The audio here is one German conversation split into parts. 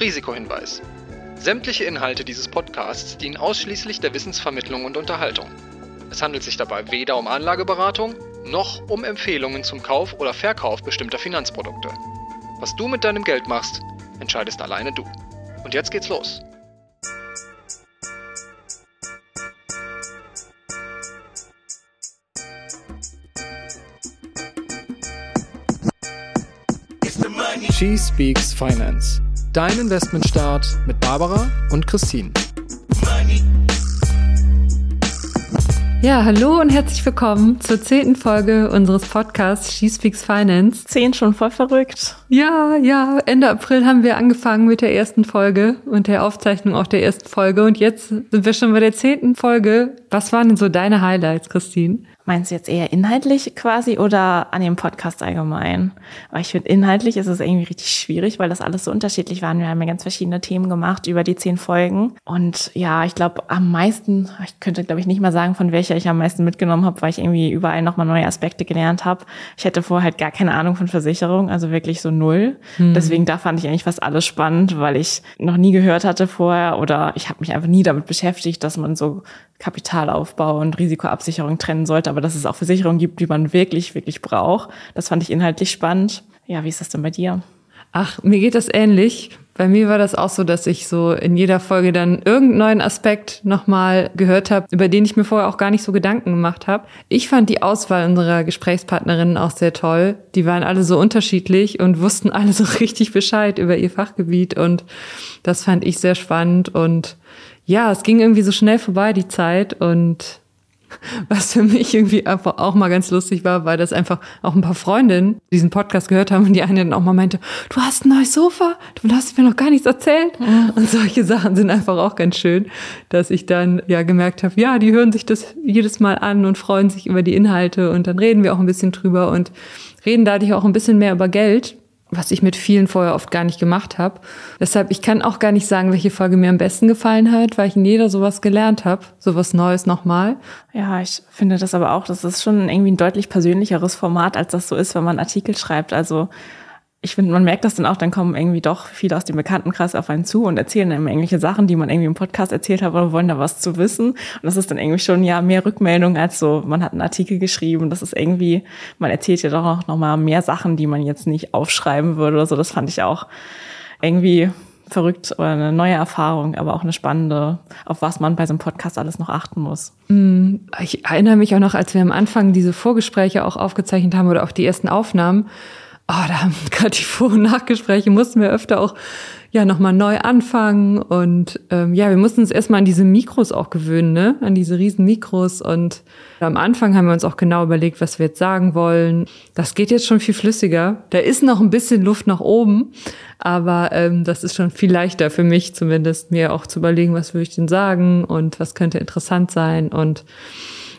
Risikohinweis. Sämtliche Inhalte dieses Podcasts dienen ausschließlich der Wissensvermittlung und Unterhaltung. Es handelt sich dabei weder um Anlageberatung noch um Empfehlungen zum Kauf oder Verkauf bestimmter Finanzprodukte. Was du mit deinem Geld machst, entscheidest alleine du. Und jetzt geht's los. She Speaks Finance. Dein Investmentstart mit Barbara und Christine. Ja, hallo und herzlich willkommen zur zehnten Folge unseres Podcasts She Speaks Finance. Zehn schon voll verrückt. Ja, ja, Ende April haben wir angefangen mit der ersten Folge und der Aufzeichnung auch der ersten Folge und jetzt sind wir schon bei der zehnten Folge. Was waren denn so deine Highlights, Christine? Meinst du jetzt eher inhaltlich quasi oder an dem Podcast allgemein? Weil ich finde, inhaltlich ist es irgendwie richtig schwierig, weil das alles so unterschiedlich war. Wir haben ja ganz verschiedene Themen gemacht über die zehn Folgen. Und ja, ich glaube, am meisten, ich könnte, glaube ich, nicht mal sagen, von welcher ich am meisten mitgenommen habe, weil ich irgendwie überall nochmal neue Aspekte gelernt habe. Ich hätte vorher halt gar keine Ahnung von Versicherung, also wirklich so null. Hm. Deswegen da fand ich eigentlich fast alles spannend, weil ich noch nie gehört hatte vorher oder ich habe mich einfach nie damit beschäftigt, dass man so Kapitalaufbau und Risikoabsicherung trennen sollte, aber dass es auch Versicherungen gibt, die man wirklich, wirklich braucht. Das fand ich inhaltlich spannend. Ja, wie ist das denn bei dir? Ach, mir geht das ähnlich. Bei mir war das auch so, dass ich so in jeder Folge dann irgendeinen neuen Aspekt nochmal gehört habe, über den ich mir vorher auch gar nicht so Gedanken gemacht habe. Ich fand die Auswahl unserer Gesprächspartnerinnen auch sehr toll. Die waren alle so unterschiedlich und wussten alle so richtig Bescheid über ihr Fachgebiet und das fand ich sehr spannend und ja, es ging irgendwie so schnell vorbei, die Zeit. Und was für mich irgendwie einfach auch mal ganz lustig war, weil das einfach auch ein paar Freundinnen diesen Podcast gehört haben und die eine dann auch mal meinte, du hast ein neues Sofa, du hast mir noch gar nichts erzählt. Und solche Sachen sind einfach auch ganz schön, dass ich dann ja gemerkt habe, ja, die hören sich das jedes Mal an und freuen sich über die Inhalte und dann reden wir auch ein bisschen drüber und reden dadurch auch ein bisschen mehr über Geld, was ich mit vielen vorher oft gar nicht gemacht habe. Deshalb, ich kann auch gar nicht sagen, welche Folge mir am besten gefallen hat, weil ich in jeder sowas gelernt habe, sowas Neues nochmal. Ja, ich finde das aber auch, das ist schon irgendwie ein deutlich persönlicheres Format, als das so ist, wenn man Artikel schreibt. Also ich finde, man merkt das dann auch, dann kommen irgendwie doch viele aus dem Bekanntenkreis auf einen zu und erzählen einem irgendwelche Sachen, die man irgendwie im Podcast erzählt hat oder wollen da was zu wissen. Und das ist dann irgendwie schon ja mehr Rückmeldung als so, man hat einen Artikel geschrieben. Das ist irgendwie, man erzählt ja doch auch nochmal mehr Sachen, die man jetzt nicht aufschreiben würde oder so. Das fand ich auch irgendwie verrückt oder eine neue Erfahrung, aber auch eine spannende, auf was man bei so einem Podcast alles noch achten muss. Mm, ich erinnere mich auch noch, als wir am Anfang diese Vorgespräche auch aufgezeichnet haben oder auch die ersten Aufnahmen, oh, da haben gerade die Vor- und Nachgespräche mussten wir öfter auch ja nochmal neu anfangen und ähm, ja, wir mussten uns erstmal an diese Mikros auch gewöhnen, ne? An diese riesen Mikros und am Anfang haben wir uns auch genau überlegt, was wir jetzt sagen wollen. Das geht jetzt schon viel flüssiger. Da ist noch ein bisschen Luft nach oben, aber ähm, das ist schon viel leichter für mich zumindest, mir auch zu überlegen, was würde ich denn sagen und was könnte interessant sein und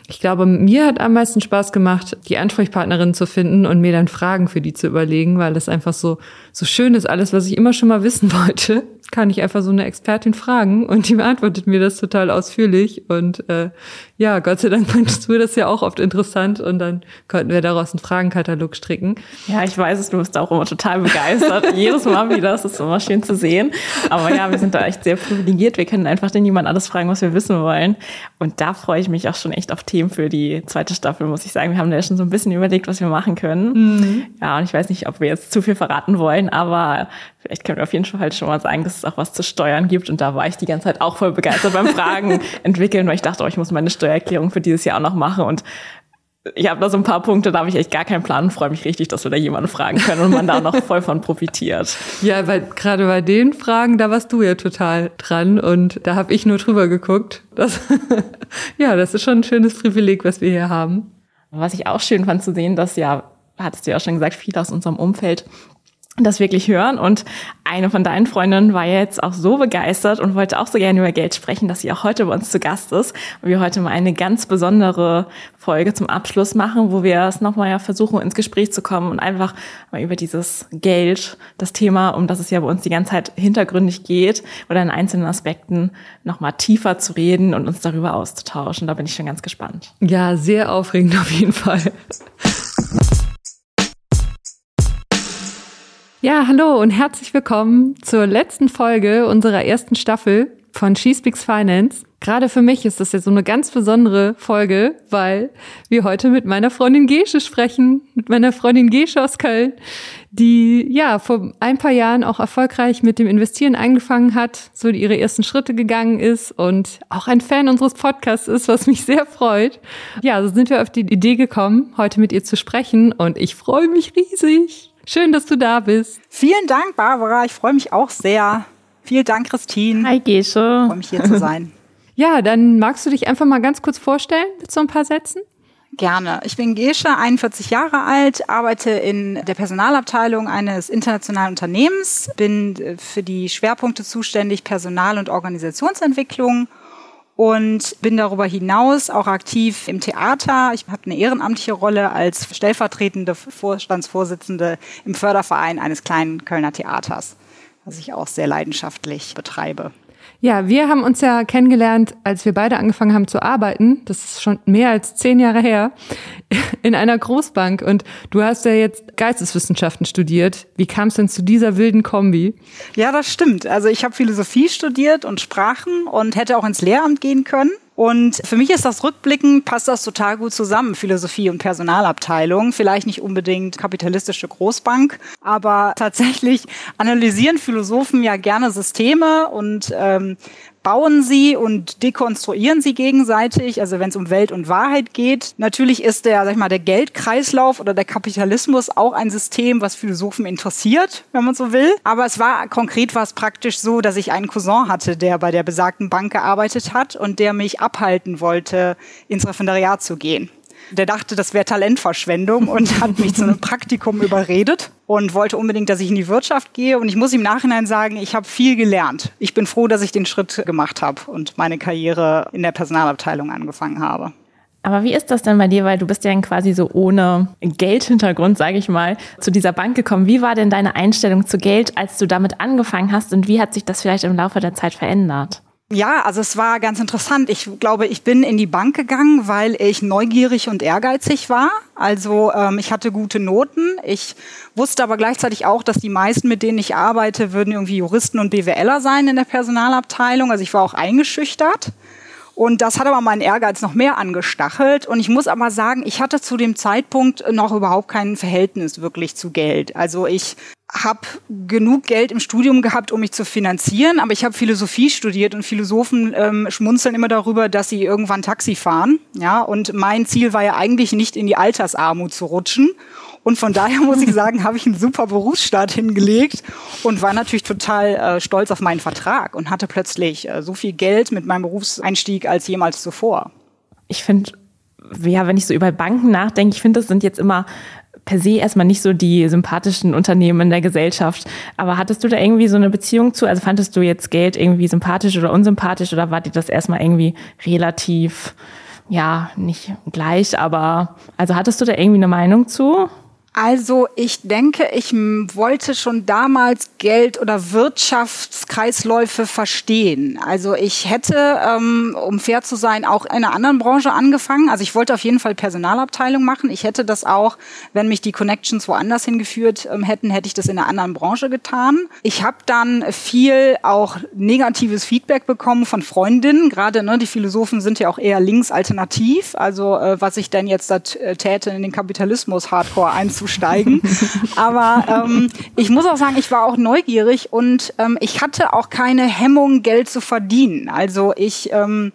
ich glaube, mir hat am meisten Spaß gemacht, die Ansprechpartnerin zu finden und mir dann Fragen für die zu überlegen, weil das einfach so, so schön ist. Alles, was ich immer schon mal wissen wollte, kann ich einfach so eine Expertin fragen und die beantwortet mir das total ausführlich. Und äh, ja, Gott sei Dank fandest du das ja auch oft interessant und dann konnten wir daraus einen Fragenkatalog stricken. Ja, ich weiß es, du bist auch immer total begeistert. Jedes Mal wieder, das ist immer schön zu sehen. Aber ja, wir sind da echt sehr privilegiert. Wir können einfach den jemand alles fragen, was wir wissen wollen. Und da freue ich mich auch schon echt auf Themen für die zweite Staffel, muss ich sagen. Wir haben da ja schon so ein bisschen überlegt, was wir machen können. Mhm. Ja, und ich weiß nicht, ob wir jetzt zu viel verraten wollen, aber vielleicht können wir auf jeden Fall schon mal sagen, dass es auch was zu steuern gibt. Und da war ich die ganze Zeit auch voll begeistert beim Fragen entwickeln, weil ich dachte, oh, ich muss meine Steuererklärung für dieses Jahr auch noch machen. Und ich habe da so ein paar Punkte, da habe ich echt gar keinen Plan und freue mich richtig, dass wir da jemanden fragen können und man da noch voll von profitiert. Ja, weil gerade bei den Fragen, da warst du ja total dran und da habe ich nur drüber geguckt. Das, ja, das ist schon ein schönes Privileg, was wir hier haben. Was ich auch schön fand zu sehen, dass ja, hattest du ja auch schon gesagt, viele aus unserem Umfeld das wirklich hören. Und eine von deinen Freundinnen war jetzt auch so begeistert und wollte auch so gerne über Geld sprechen, dass sie auch heute bei uns zu Gast ist. Und wir heute mal eine ganz besondere Folge zum Abschluss machen, wo wir es nochmal ja versuchen, ins Gespräch zu kommen und einfach mal über dieses Geld, das Thema, um das es ja bei uns die ganze Zeit hintergründig geht, oder in einzelnen Aspekten nochmal tiefer zu reden und uns darüber auszutauschen. Da bin ich schon ganz gespannt. Ja, sehr aufregend auf jeden Fall. Ja, hallo und herzlich willkommen zur letzten Folge unserer ersten Staffel von She Speaks Finance. Gerade für mich ist das ja so eine ganz besondere Folge, weil wir heute mit meiner Freundin Gesche sprechen, mit meiner Freundin Gesche aus Köln, die ja vor ein paar Jahren auch erfolgreich mit dem Investieren angefangen hat, so ihre ersten Schritte gegangen ist und auch ein Fan unseres Podcasts ist, was mich sehr freut. Ja, so sind wir auf die Idee gekommen, heute mit ihr zu sprechen und ich freue mich riesig. Schön, dass du da bist. Vielen Dank, Barbara. Ich freue mich auch sehr. Vielen Dank, Christine. Hi, Gesche. Ich freue mich hier zu sein. Ja, dann magst du dich einfach mal ganz kurz vorstellen mit so ein paar Sätzen? Gerne. Ich bin Gesche, 41 Jahre alt, arbeite in der Personalabteilung eines internationalen Unternehmens, bin äh, für die Schwerpunkte zuständig Personal- und Organisationsentwicklung und bin darüber hinaus auch aktiv im Theater. Ich habe eine ehrenamtliche Rolle als stellvertretende Vorstandsvorsitzende im Förderverein eines kleinen Kölner Theaters, was ich auch sehr leidenschaftlich betreibe. Ja, wir haben uns ja kennengelernt, als wir beide angefangen haben zu arbeiten. Das ist schon mehr als zehn Jahre her in einer Großbank. Und du hast ja jetzt Geisteswissenschaften studiert. Wie kam es denn zu dieser wilden Kombi? Ja, das stimmt. Also ich habe Philosophie studiert und Sprachen und hätte auch ins Lehramt gehen können. Und für mich ist das rückblickend, passt das total gut zusammen, Philosophie und Personalabteilung. Vielleicht nicht unbedingt kapitalistische Großbank, aber tatsächlich analysieren Philosophen ja gerne Systeme und ähm, bauen sie und dekonstruieren sie gegenseitig, also wenn es um Welt und Wahrheit geht. Natürlich ist der, sag ich mal, der Geldkreislauf oder der Kapitalismus auch ein System, was Philosophen interessiert, wenn man so will. Aber es war konkret war es praktisch so, dass ich einen Cousin hatte, der bei der besagten Bank gearbeitet hat und der mich abhalten wollte, ins Referendariat zu gehen. Der dachte, das wäre Talentverschwendung und hat mich zu einem Praktikum überredet und wollte unbedingt, dass ich in die Wirtschaft gehe. Und ich muss im Nachhinein sagen, ich habe viel gelernt. Ich bin froh, dass ich den Schritt gemacht habe und meine Karriere in der Personalabteilung angefangen habe. Aber wie ist das denn bei dir, weil du bist ja quasi so ohne Geldhintergrund, sage ich mal, zu dieser Bank gekommen. Wie war denn deine Einstellung zu Geld, als du damit angefangen hast und wie hat sich das vielleicht im Laufe der Zeit verändert? Ja, also es war ganz interessant. Ich glaube, ich bin in die Bank gegangen, weil ich neugierig und ehrgeizig war. Also ähm, ich hatte gute Noten. Ich wusste aber gleichzeitig auch, dass die meisten, mit denen ich arbeite, würden irgendwie Juristen und BWLer sein in der Personalabteilung. Also ich war auch eingeschüchtert. Und das hat aber meinen Ehrgeiz noch mehr angestachelt. Und ich muss aber sagen, ich hatte zu dem Zeitpunkt noch überhaupt kein Verhältnis wirklich zu Geld. Also ich habe genug Geld im Studium gehabt, um mich zu finanzieren, aber ich habe Philosophie studiert und Philosophen ähm, schmunzeln immer darüber, dass sie irgendwann Taxi fahren. Ja, und mein Ziel war ja eigentlich nicht in die Altersarmut zu rutschen. Und von daher muss ich sagen, habe ich einen super Berufsstart hingelegt und war natürlich total äh, stolz auf meinen Vertrag und hatte plötzlich äh, so viel Geld mit meinem Berufseinstieg als jemals zuvor. Ich finde, ja, wenn ich so über Banken nachdenke, ich finde, das sind jetzt immer per se erstmal nicht so die sympathischen Unternehmen in der Gesellschaft. Aber hattest du da irgendwie so eine Beziehung zu? Also fandest du jetzt Geld irgendwie sympathisch oder unsympathisch oder war dir das erstmal irgendwie relativ, ja, nicht gleich, aber also hattest du da irgendwie eine Meinung zu? Also ich denke, ich wollte schon damals Geld- oder Wirtschaftskreisläufe verstehen. Also ich hätte, ähm, um fair zu sein, auch in einer anderen Branche angefangen. Also ich wollte auf jeden Fall Personalabteilung machen. Ich hätte das auch, wenn mich die Connections woanders hingeführt ähm, hätten, hätte ich das in einer anderen Branche getan. Ich habe dann viel auch negatives Feedback bekommen von Freundinnen. Gerade ne, die Philosophen sind ja auch eher links alternativ. Also äh, was ich denn jetzt da äh, täte, in den Kapitalismus Hardcore einzuführen einzusteigen. Aber ähm, ich muss auch sagen, ich war auch neugierig und ähm, ich hatte auch keine Hemmung, Geld zu verdienen. Also ich ähm,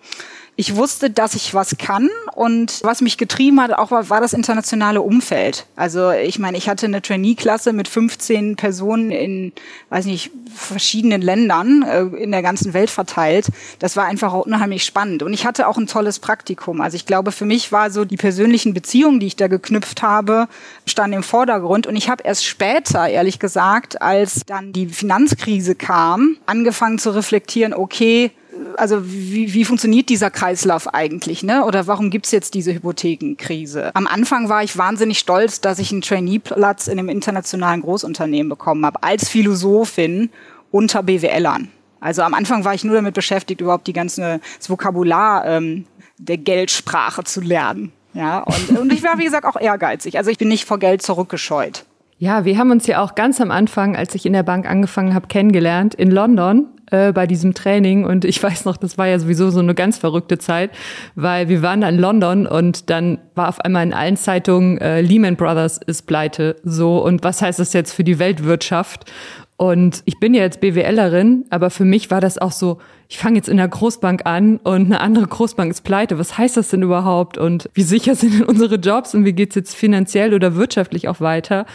ich wusste, dass ich was kann und was mich getrieben hat, auch war, war das internationale Umfeld. Also ich meine, ich hatte eine Trainee-Klasse mit 15 Personen in, weiß nicht, verschiedenen Ländern äh, in der ganzen Welt verteilt. Das war einfach unheimlich spannend und ich hatte auch ein tolles Praktikum. Also ich glaube, für mich war so die persönlichen Beziehungen, die ich da geknüpft habe, standen im Vordergrund und ich habe erst später, ehrlich gesagt, als dann die Finanzkrise kam, angefangen zu reflektieren, okay, also wie, wie funktioniert dieser Kreislauf eigentlich, ne? Oder warum gibt's jetzt diese Hypothekenkrise? Am Anfang war ich wahnsinnig stolz, dass ich einen Trainee-Platz in einem internationalen Großunternehmen bekommen habe, als Philosophin unter BWLern. Also am Anfang war ich nur damit beschäftigt, überhaupt die ganze das Vokabular ähm, der Geldsprache zu lernen. Ja, und, und ich war, wie gesagt, auch ehrgeizig. Also ich bin nicht vor Geld zurückgescheut. Ja, wir haben uns ja auch ganz am Anfang, als ich in der Bank angefangen habe, kennengelernt, in London äh, bei diesem Training. Und ich weiß noch, das war ja sowieso so eine ganz verrückte Zeit, weil wir waren da in London und dann war auf einmal in allen Zeitungen, äh, Lehman Brothers ist pleite. So, und was heißt das jetzt für die Weltwirtschaft? Und ich bin ja jetzt BWLerin, aber für mich war das auch so, ich fange jetzt in der Großbank an und eine andere Großbank ist pleite. Was heißt das denn überhaupt? Und wie sicher sind denn unsere Jobs und wie geht's jetzt finanziell oder wirtschaftlich auch weiter?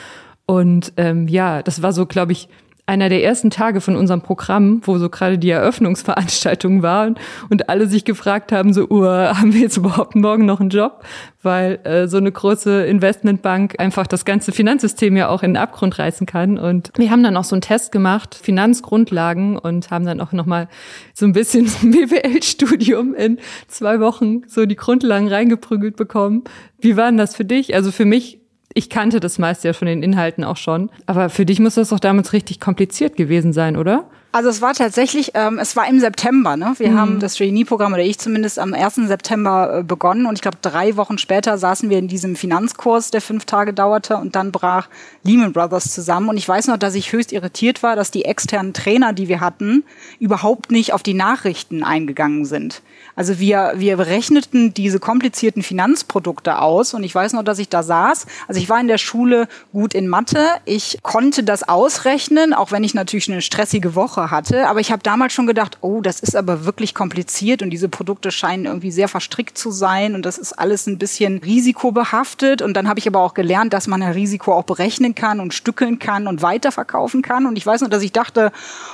Und ähm, ja, das war so, glaube ich, einer der ersten Tage von unserem Programm, wo so gerade die Eröffnungsveranstaltung waren und alle sich gefragt haben, so, uh, haben wir jetzt überhaupt morgen noch einen Job? Weil äh, so eine große Investmentbank einfach das ganze Finanzsystem ja auch in den Abgrund reißen kann. Und wir haben dann auch so einen Test gemacht, Finanzgrundlagen, und haben dann auch nochmal so ein bisschen BWL-Studium in zwei Wochen so die Grundlagen reingeprügelt bekommen. Wie war denn das für dich? Also für mich ich kannte das meiste ja von den Inhalten auch schon. Aber für dich muss das doch damals richtig kompliziert gewesen sein, oder? Also es war tatsächlich, ähm, es war im September. Ne? Wir mhm. haben das Trainee-Programm, oder ich zumindest, am 1. September äh, begonnen. Und ich glaube, drei Wochen später saßen wir in diesem Finanzkurs, der fünf Tage dauerte. Und dann brach Lehman Brothers zusammen. Und ich weiß noch, dass ich höchst irritiert war, dass die externen Trainer, die wir hatten, überhaupt nicht auf die Nachrichten eingegangen sind. Also wir, wir berechneten diese komplizierten Finanzprodukte aus und ich weiß noch, dass ich da saß. Also ich war in der Schule gut in Mathe. Ich konnte das ausrechnen, auch wenn ich natürlich eine stressige Woche hatte. Aber ich habe damals schon gedacht, oh, das ist aber wirklich kompliziert und diese Produkte scheinen irgendwie sehr verstrickt zu sein und das ist alles ein bisschen risikobehaftet. Und dann habe ich aber auch gelernt, dass man ein Risiko auch berechnen kann und stückeln kann und weiterverkaufen kann. Und ich weiß noch, dass ich dachte,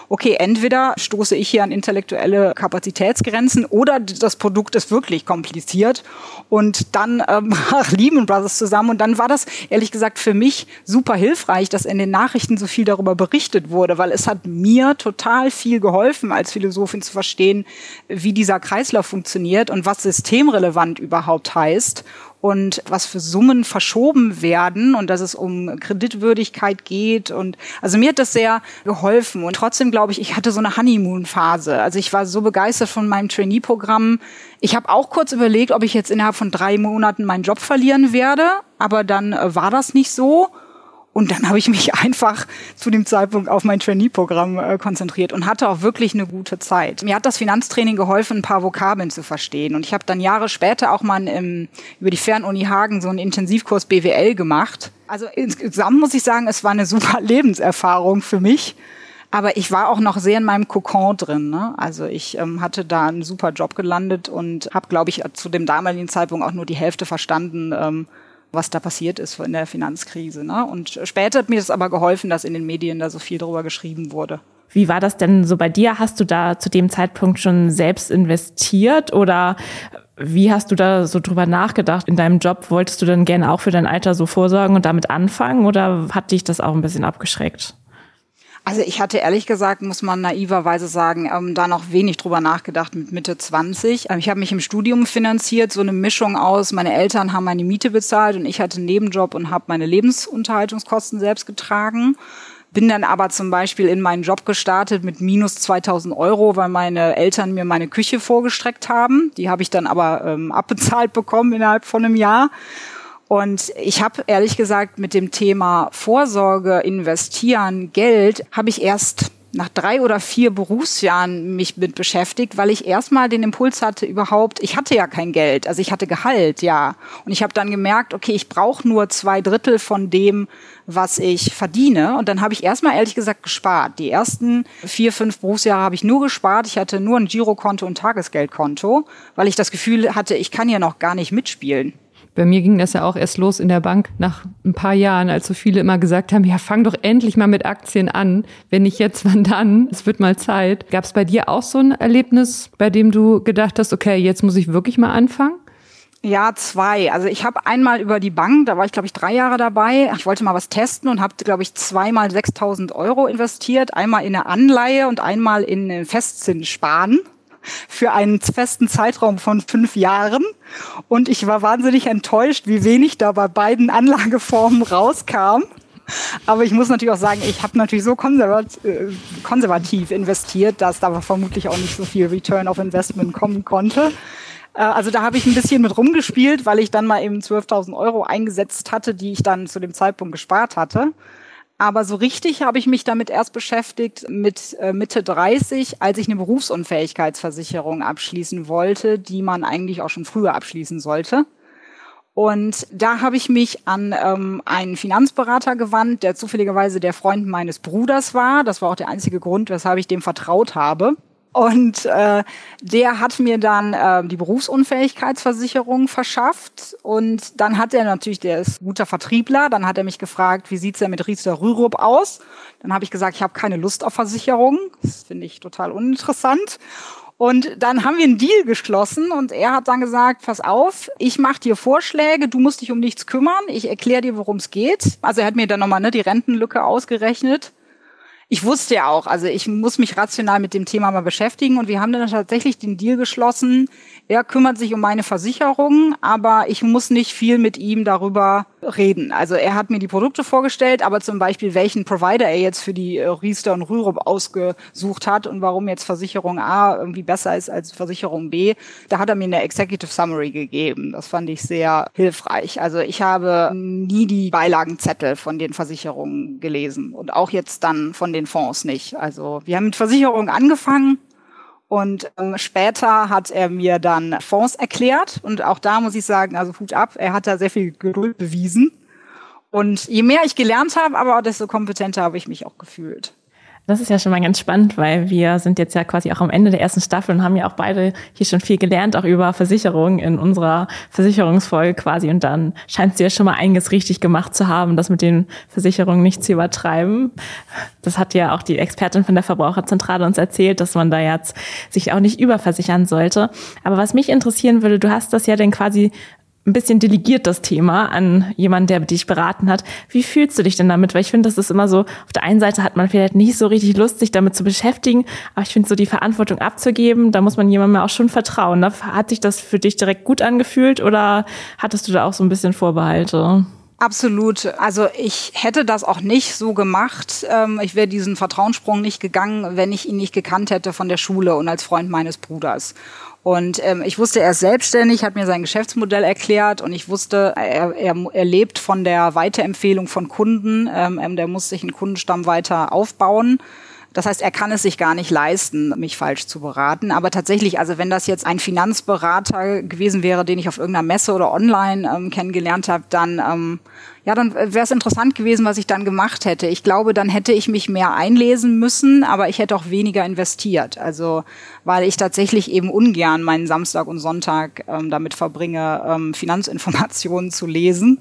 okay, entweder stoße ich hier an intellektuelle Kapazitätsgrenzen oder das Produkt ist wirklich kompliziert. Und dann ähm, Lehman Brothers zusammen. Und dann war das ehrlich gesagt für mich super hilfreich, dass in den Nachrichten so viel darüber berichtet wurde, weil es hat mir total viel geholfen, als Philosophin zu verstehen, wie dieser Kreislauf funktioniert und was systemrelevant überhaupt heißt und was für Summen verschoben werden und dass es um Kreditwürdigkeit geht und also mir hat das sehr geholfen und trotzdem glaube ich, ich hatte so eine Honeymoon-Phase. Also ich war so begeistert von meinem Trainee-Programm. Ich habe auch kurz überlegt, ob ich jetzt innerhalb von drei Monaten meinen Job verlieren werde, aber dann äh, war das nicht so. Und dann habe ich mich einfach zu dem Zeitpunkt auf mein Trainee-Programm äh, konzentriert und hatte auch wirklich eine gute Zeit. Mir hat das Finanztraining geholfen, ein paar Vokabeln zu verstehen. Und ich habe dann Jahre später auch mal im, über die Fernuni Hagen so einen Intensivkurs BWL gemacht. Also insgesamt muss ich sagen, es war eine super Lebenserfahrung für mich. Aber ich war auch noch sehr in meinem Kokon drin. Ne? Also ich ähm, hatte da einen super Job gelandet und habe, glaube ich, zu dem damaligen Zeitpunkt auch nur die Hälfte verstanden, ähm, was da passiert ist in der Finanzkrise. Ne? Und später hat mir das aber geholfen, dass in den Medien da so viel drüber geschrieben wurde. Wie war das denn so bei dir? Hast du da zu dem Zeitpunkt schon selbst investiert oder wie hast du da so drüber nachgedacht? In deinem Job wolltest du dann gerne auch für dein Alter so vorsorgen und damit anfangen oder hat dich das auch ein bisschen abgeschreckt? Also ich hatte ehrlich gesagt, muss man naiverweise sagen, ähm, da noch wenig drüber nachgedacht mit Mitte 20. Ähm, ich habe mich im Studium finanziert, so eine Mischung aus, meine Eltern haben meine Miete bezahlt und ich hatte einen Nebenjob und habe meine Lebensunterhaltungskosten selbst getragen. Bin dann aber zum Beispiel in meinen Job gestartet mit minus 2000 Euro, weil meine Eltern mir meine Küche vorgestreckt haben. Die habe ich dann aber ähm, abbezahlt bekommen innerhalb von einem Jahr. Und ich habe ehrlich gesagt mit dem Thema Vorsorge, investieren, Geld, habe ich erst nach drei oder vier Berufsjahren mich mit beschäftigt, weil ich erstmal den Impuls hatte überhaupt, ich hatte ja kein Geld, also ich hatte Gehalt, ja. Und ich habe dann gemerkt, okay, ich brauche nur zwei Drittel von dem, was ich verdiene. Und dann habe ich erstmal ehrlich gesagt gespart. Die ersten vier, fünf Berufsjahre habe ich nur gespart. Ich hatte nur ein Girokonto und Tagesgeldkonto, weil ich das Gefühl hatte, ich kann ja noch gar nicht mitspielen. Bei mir ging das ja auch erst los in der Bank nach ein paar Jahren, als so viele immer gesagt haben, ja, fang doch endlich mal mit Aktien an. Wenn nicht jetzt, wann dann? Es wird mal Zeit. Gab es bei dir auch so ein Erlebnis, bei dem du gedacht hast, okay, jetzt muss ich wirklich mal anfangen? Ja, zwei. Also ich habe einmal über die Bank, da war ich glaube ich drei Jahre dabei. Ich wollte mal was testen und habe glaube ich zweimal 6.000 Euro investiert. Einmal in eine Anleihe und einmal in Festzins sparen für einen festen Zeitraum von fünf Jahren. Und ich war wahnsinnig enttäuscht, wie wenig da bei beiden Anlageformen rauskam. Aber ich muss natürlich auch sagen, ich habe natürlich so konservat äh, konservativ investiert, dass da vermutlich auch nicht so viel Return of Investment kommen konnte. Äh, also da habe ich ein bisschen mit rumgespielt, weil ich dann mal eben 12.000 Euro eingesetzt hatte, die ich dann zu dem Zeitpunkt gespart hatte. Aber so richtig habe ich mich damit erst beschäftigt mit äh, Mitte 30, als ich eine Berufsunfähigkeitsversicherung abschließen wollte, die man eigentlich auch schon früher abschließen sollte. Und da habe ich mich an ähm, einen Finanzberater gewandt, der zufälligerweise der Freund meines Bruders war. Das war auch der einzige Grund, weshalb ich dem vertraut habe. Und äh, der hat mir dann äh, die Berufsunfähigkeitsversicherung verschafft. Und dann hat er natürlich, der ist guter Vertriebler, dann hat er mich gefragt, wie sieht's denn mit Riester Rürup aus? Dann habe ich gesagt, ich habe keine Lust auf Versicherungen. Das finde ich total uninteressant. Und dann haben wir einen Deal geschlossen und er hat dann gesagt, pass auf, ich mache dir Vorschläge, du musst dich um nichts kümmern, ich erkläre dir, worum es geht. Also er hat mir dann nochmal ne, die Rentenlücke ausgerechnet ich wusste ja auch, also ich muss mich rational mit dem Thema mal beschäftigen und wir haben dann tatsächlich den Deal geschlossen, er kümmert sich um meine Versicherung, aber ich muss nicht viel mit ihm darüber reden. Also er hat mir die Produkte vorgestellt, aber zum Beispiel welchen Provider er jetzt für die äh, Riester und Rürup ausgesucht hat und warum jetzt Versicherung A irgendwie besser ist als Versicherung B, da hat er mir eine Executive Summary gegeben. Das fand ich sehr hilfreich. Also ich habe nie die Beilagenzettel von den Versicherungen gelesen und auch jetzt dann von den Fonds nicht. Also wir haben mit Versicherungen angefangen und ähm, später hat er mir dann Fonds erklärt. Und auch da muss ich sagen, also Hut ab, er hat da sehr viel Geduld bewiesen. Und je mehr ich gelernt habe, aber desto kompetenter habe ich mich auch gefühlt. Das ist ja schon mal ganz spannend, weil wir sind jetzt ja quasi auch am Ende der ersten Staffel und haben ja auch beide hier schon viel gelernt, auch über Versicherungen in unserer Versicherungsfolge quasi. Und dann scheinst du ja schon mal einiges richtig gemacht zu haben, das mit den Versicherungen nicht zu übertreiben. Das hat ja auch die Expertin von der Verbraucherzentrale uns erzählt, dass man da jetzt sich auch nicht überversichern sollte. Aber was mich interessieren würde, du hast das ja dann quasi ein bisschen delegiert das Thema an jemanden, der dich beraten hat. Wie fühlst du dich denn damit? Weil ich finde, das ist immer so, auf der einen Seite hat man vielleicht nicht so richtig Lust, sich damit zu beschäftigen, aber ich finde so die Verantwortung abzugeben, da muss man jemandem auch schon vertrauen. Hat sich das für dich direkt gut angefühlt oder hattest du da auch so ein bisschen Vorbehalte? Absolut. Also ich hätte das auch nicht so gemacht. Ähm, ich wäre diesen Vertrauenssprung nicht gegangen, wenn ich ihn nicht gekannt hätte von der Schule und als Freund meines Bruders. Und ähm, ich wusste, er ist selbstständig, hat mir sein Geschäftsmodell erklärt und ich wusste, er, er, er lebt von der Weiterempfehlung von Kunden. Ähm, ähm, der muss sich einen Kundenstamm weiter aufbauen. Das heißt, er kann es sich gar nicht leisten, mich falsch zu beraten. Aber tatsächlich, also wenn das jetzt ein Finanzberater gewesen wäre, den ich auf irgendeiner Messe oder online ähm, kennengelernt habe, dann ähm, ja, dann wäre es interessant gewesen, was ich dann gemacht hätte. Ich glaube, dann hätte ich mich mehr einlesen müssen, aber ich hätte auch weniger investiert. Also, weil ich tatsächlich eben ungern meinen Samstag und Sonntag ähm, damit verbringe, ähm, Finanzinformationen zu lesen.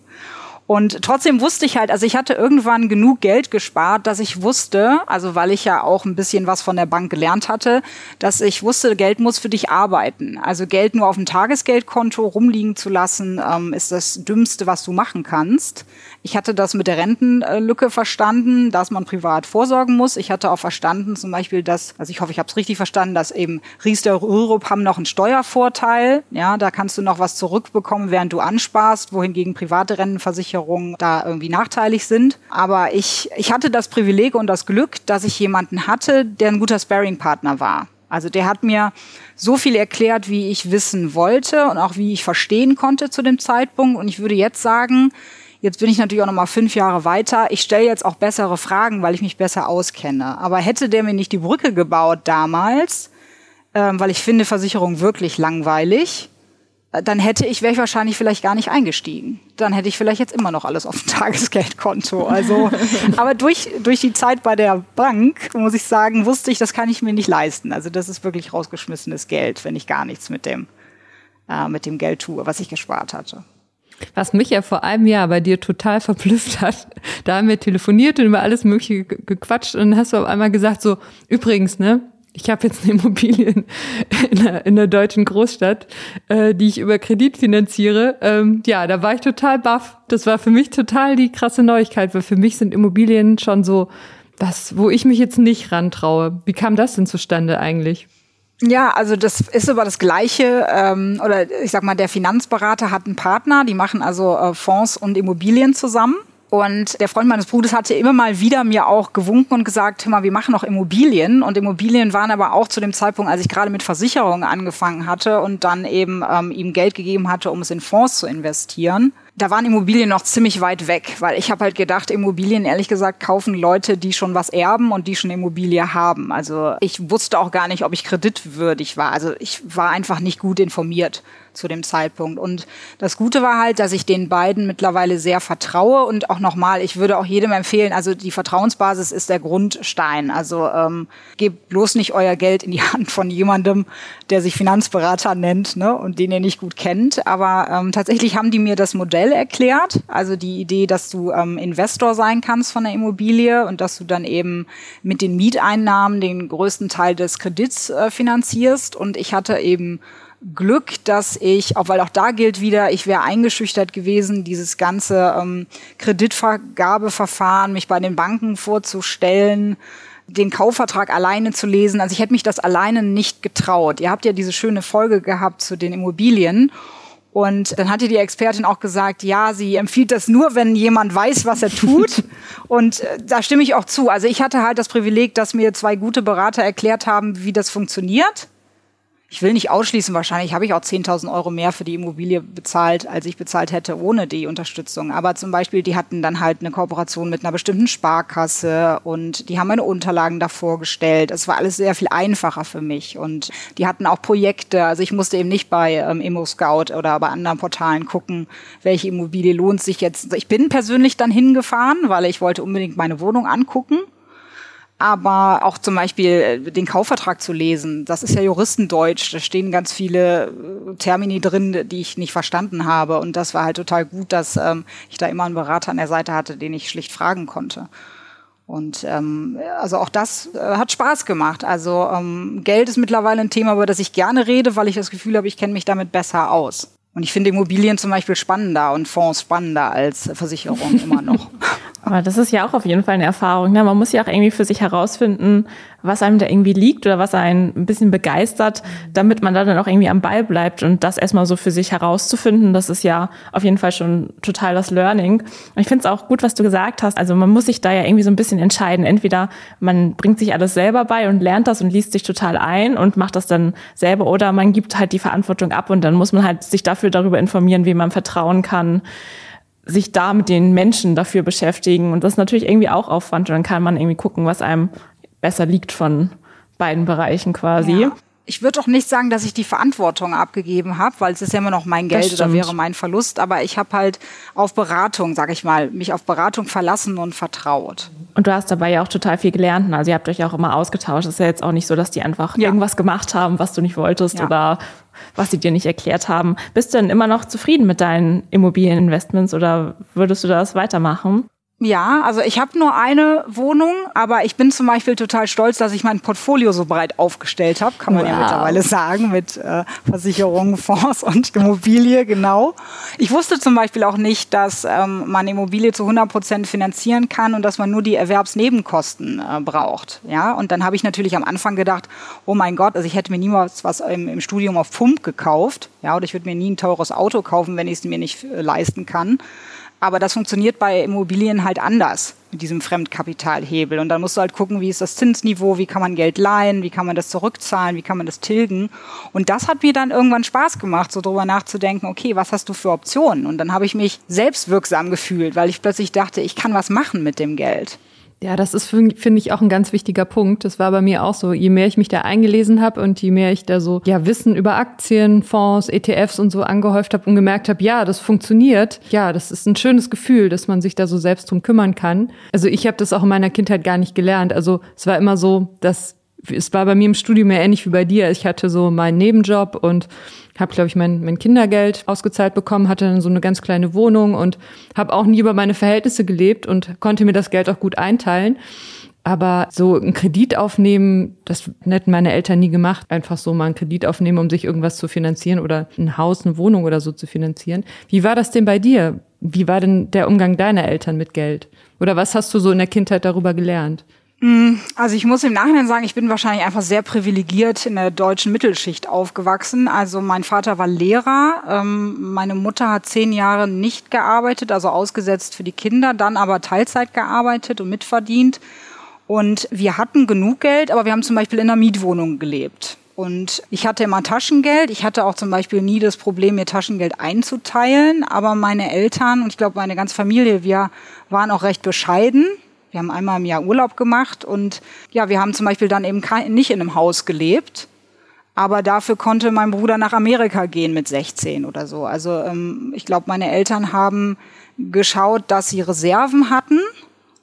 Und trotzdem wusste ich halt, also ich hatte irgendwann genug Geld gespart, dass ich wusste, also weil ich ja auch ein bisschen was von der Bank gelernt hatte, dass ich wusste, Geld muss für dich arbeiten. Also Geld nur auf dem Tagesgeldkonto rumliegen zu lassen, ähm, ist das Dümmste, was du machen kannst. Ich hatte das mit der Rentenlücke verstanden, dass man privat vorsorgen muss. Ich hatte auch verstanden, zum Beispiel, dass, also ich hoffe, ich habe es richtig verstanden, dass eben Riester Rürup haben noch einen Steuervorteil. Ja, da kannst du noch was zurückbekommen, während du ansparst, wohingegen private Rentenversicherungen da irgendwie nachteilig sind. Aber ich, ich hatte das Privileg und das Glück, dass ich jemanden hatte, der ein guter Sparing-Partner war. Also der hat mir so viel erklärt, wie ich wissen wollte und auch wie ich verstehen konnte zu dem Zeitpunkt. Und ich würde jetzt sagen, Jetzt bin ich natürlich auch noch mal fünf Jahre weiter. Ich stelle jetzt auch bessere Fragen, weil ich mich besser auskenne. Aber hätte der mir nicht die Brücke gebaut damals, ähm, weil ich finde Versicherung wirklich langweilig, dann hätte ich, wäre ich wahrscheinlich vielleicht gar nicht eingestiegen. Dann hätte ich vielleicht jetzt immer noch alles auf dem Tagesgeldkonto. Also, aber durch, durch die Zeit bei der Bank, muss ich sagen, wusste ich, das kann ich mir nicht leisten. Also das ist wirklich rausgeschmissenes Geld, wenn ich gar nichts mit dem, äh, mit dem Geld tue, was ich gespart hatte. Was mich ja vor einem Jahr bei dir total verblüfft hat, da haben wir telefoniert und über alles Mögliche gequatscht und dann hast du auf einmal gesagt so, übrigens, ne, ich habe jetzt eine Immobilie in, einer, in einer deutschen Großstadt, äh, die ich über Kredit finanziere. Ähm, ja, da war ich total baff. Das war für mich total die krasse Neuigkeit, weil für mich sind Immobilien schon so was, wo ich mich jetzt nicht rantraue. Wie kam das denn zustande eigentlich? Ja, also das ist aber das Gleiche. Ähm, oder ich sag mal, der Finanzberater hat einen Partner, die machen also äh, Fonds und Immobilien zusammen. Und der Freund meines Bruders hatte immer mal wieder mir auch gewunken und gesagt, hör mal, wir machen noch Immobilien. Und Immobilien waren aber auch zu dem Zeitpunkt, als ich gerade mit Versicherungen angefangen hatte und dann eben ähm, ihm Geld gegeben hatte, um es in Fonds zu investieren. Da waren Immobilien noch ziemlich weit weg, weil ich habe halt gedacht, Immobilien ehrlich gesagt kaufen Leute, die schon was erben und die schon Immobilie haben. Also ich wusste auch gar nicht, ob ich kreditwürdig war. Also ich war einfach nicht gut informiert zu dem Zeitpunkt. Und das Gute war halt, dass ich den beiden mittlerweile sehr vertraue und auch nochmal, ich würde auch jedem empfehlen, also die Vertrauensbasis ist der Grundstein. Also ähm, gebt bloß nicht euer Geld in die Hand von jemandem, der sich Finanzberater nennt ne, und den ihr nicht gut kennt. Aber ähm, tatsächlich haben die mir das Modell erklärt, also die Idee, dass du ähm, Investor sein kannst von der Immobilie und dass du dann eben mit den Mieteinnahmen den größten Teil des Kredits äh, finanzierst. Und ich hatte eben Glück, dass ich, auch weil auch da gilt wieder, ich wäre eingeschüchtert gewesen, dieses ganze ähm, Kreditvergabeverfahren, mich bei den Banken vorzustellen, den Kaufvertrag alleine zu lesen. Also ich hätte mich das alleine nicht getraut. Ihr habt ja diese schöne Folge gehabt zu den Immobilien. Und dann hatte die Expertin auch gesagt, ja, sie empfiehlt das nur, wenn jemand weiß, was er tut. Und äh, da stimme ich auch zu. Also ich hatte halt das Privileg, dass mir zwei gute Berater erklärt haben, wie das funktioniert ich will nicht ausschließen, wahrscheinlich habe ich auch 10.000 Euro mehr für die Immobilie bezahlt, als ich bezahlt hätte ohne die Unterstützung. Aber zum Beispiel, die hatten dann halt eine Kooperation mit einer bestimmten Sparkasse und die haben meine Unterlagen davor gestellt. Es war alles sehr viel einfacher für mich und die hatten auch Projekte. Also ich musste eben nicht bei ähm, ImmoScout oder bei anderen Portalen gucken, welche Immobilie lohnt sich jetzt. Ich bin persönlich dann hingefahren, weil ich wollte unbedingt meine Wohnung angucken aber auch zum Beispiel äh, den Kaufvertrag zu lesen, das ist ja Juristendeutsch, da stehen ganz viele äh, Termini drin, die ich nicht verstanden habe. Und das war halt total gut, dass ähm, ich da immer einen Berater an der Seite hatte, den ich schlicht fragen konnte. Und ähm, also auch das äh, hat Spaß gemacht. Also ähm, Geld ist mittlerweile ein Thema, über das ich gerne rede, weil ich das Gefühl habe, ich kenne mich damit besser aus. Und ich finde Immobilien zum Beispiel spannender und Fonds spannender als Versicherungen immer noch. Aber das ist ja auch auf jeden Fall eine Erfahrung. Ne? Man muss ja auch irgendwie für sich herausfinden, was einem da irgendwie liegt oder was einen ein bisschen begeistert, damit man da dann auch irgendwie am Ball bleibt. Und das erstmal so für sich herauszufinden, das ist ja auf jeden Fall schon total das Learning. Und ich finde es auch gut, was du gesagt hast. Also man muss sich da ja irgendwie so ein bisschen entscheiden. Entweder man bringt sich alles selber bei und lernt das und liest sich total ein und macht das dann selber oder man gibt halt die Verantwortung ab und dann muss man halt sich dafür darüber informieren, wie man vertrauen kann sich da mit den Menschen dafür beschäftigen. Und das ist natürlich irgendwie auch Aufwand. Und dann kann man irgendwie gucken, was einem besser liegt von beiden Bereichen quasi. Ja. Ich würde auch nicht sagen, dass ich die Verantwortung abgegeben habe, weil es ist ja immer noch mein Geld oder wäre mein Verlust. Aber ich habe halt auf Beratung, sag ich mal, mich auf Beratung verlassen und vertraut. Und du hast dabei ja auch total viel gelernt. Also ihr habt euch auch immer ausgetauscht. Es ist ja jetzt auch nicht so, dass die einfach ja. irgendwas gemacht haben, was du nicht wolltest ja. oder was sie dir nicht erklärt haben. Bist du denn immer noch zufrieden mit deinen Immobilieninvestments oder würdest du das weitermachen? Ja, also ich habe nur eine Wohnung, aber ich bin zum Beispiel total stolz, dass ich mein Portfolio so breit aufgestellt habe, kann man wow. ja mittlerweile sagen, mit äh, Versicherungen, Fonds und Immobilie, genau. Ich wusste zum Beispiel auch nicht, dass ähm, man Immobilie zu 100 Prozent finanzieren kann und dass man nur die Erwerbsnebenkosten äh, braucht. Ja, und dann habe ich natürlich am Anfang gedacht, oh mein Gott, also ich hätte mir niemals was im, im Studium auf Pump gekauft, ja, oder ich würde mir nie ein teures Auto kaufen, wenn ich es mir nicht äh, leisten kann. Aber das funktioniert bei Immobilien halt anders mit diesem Fremdkapitalhebel. Und dann musst du halt gucken, wie ist das Zinsniveau, wie kann man Geld leihen, wie kann man das zurückzahlen, wie kann man das tilgen. Und das hat mir dann irgendwann Spaß gemacht, so drüber nachzudenken, okay, was hast du für Optionen? Und dann habe ich mich selbstwirksam gefühlt, weil ich plötzlich dachte, ich kann was machen mit dem Geld. Ja, das ist, finde ich, auch ein ganz wichtiger Punkt. Das war bei mir auch so. Je mehr ich mich da eingelesen habe und je mehr ich da so ja Wissen über Aktien, Fonds, ETFs und so angehäuft habe und gemerkt habe, ja, das funktioniert. Ja, das ist ein schönes Gefühl, dass man sich da so selbst drum kümmern kann. Also ich habe das auch in meiner Kindheit gar nicht gelernt. Also es war immer so, dass es war bei mir im Studium ja ähnlich wie bei dir. Ich hatte so meinen Nebenjob und habe, glaube ich, mein, mein Kindergeld ausgezahlt bekommen, hatte dann so eine ganz kleine Wohnung und habe auch nie über meine Verhältnisse gelebt und konnte mir das Geld auch gut einteilen. Aber so ein Kredit aufnehmen, das hätten meine Eltern nie gemacht. Einfach so mal einen Kredit aufnehmen, um sich irgendwas zu finanzieren oder ein Haus, eine Wohnung oder so zu finanzieren. Wie war das denn bei dir? Wie war denn der Umgang deiner Eltern mit Geld? Oder was hast du so in der Kindheit darüber gelernt? Mm, also ich muss im Nachhinein sagen, ich bin wahrscheinlich einfach sehr privilegiert in der deutschen Mittelschicht aufgewachsen. Also mein Vater war Lehrer, ähm, meine Mutter hat zehn Jahre nicht gearbeitet, also ausgesetzt für die Kinder, dann aber Teilzeit gearbeitet und mitverdient. Und wir hatten genug Geld, aber wir haben zum Beispiel in einer Mietwohnung gelebt. Und ich hatte immer Taschengeld. Ich hatte auch zum Beispiel nie das Problem, mir Taschengeld einzuteilen. Aber meine Eltern und ich glaube meine ganze Familie, wir waren auch recht bescheiden. Wir haben einmal im Jahr Urlaub gemacht und ja, wir haben zum Beispiel dann eben nicht in einem Haus gelebt. Aber dafür konnte mein Bruder nach Amerika gehen mit 16 oder so. Also ähm, ich glaube, meine Eltern haben geschaut, dass sie Reserven hatten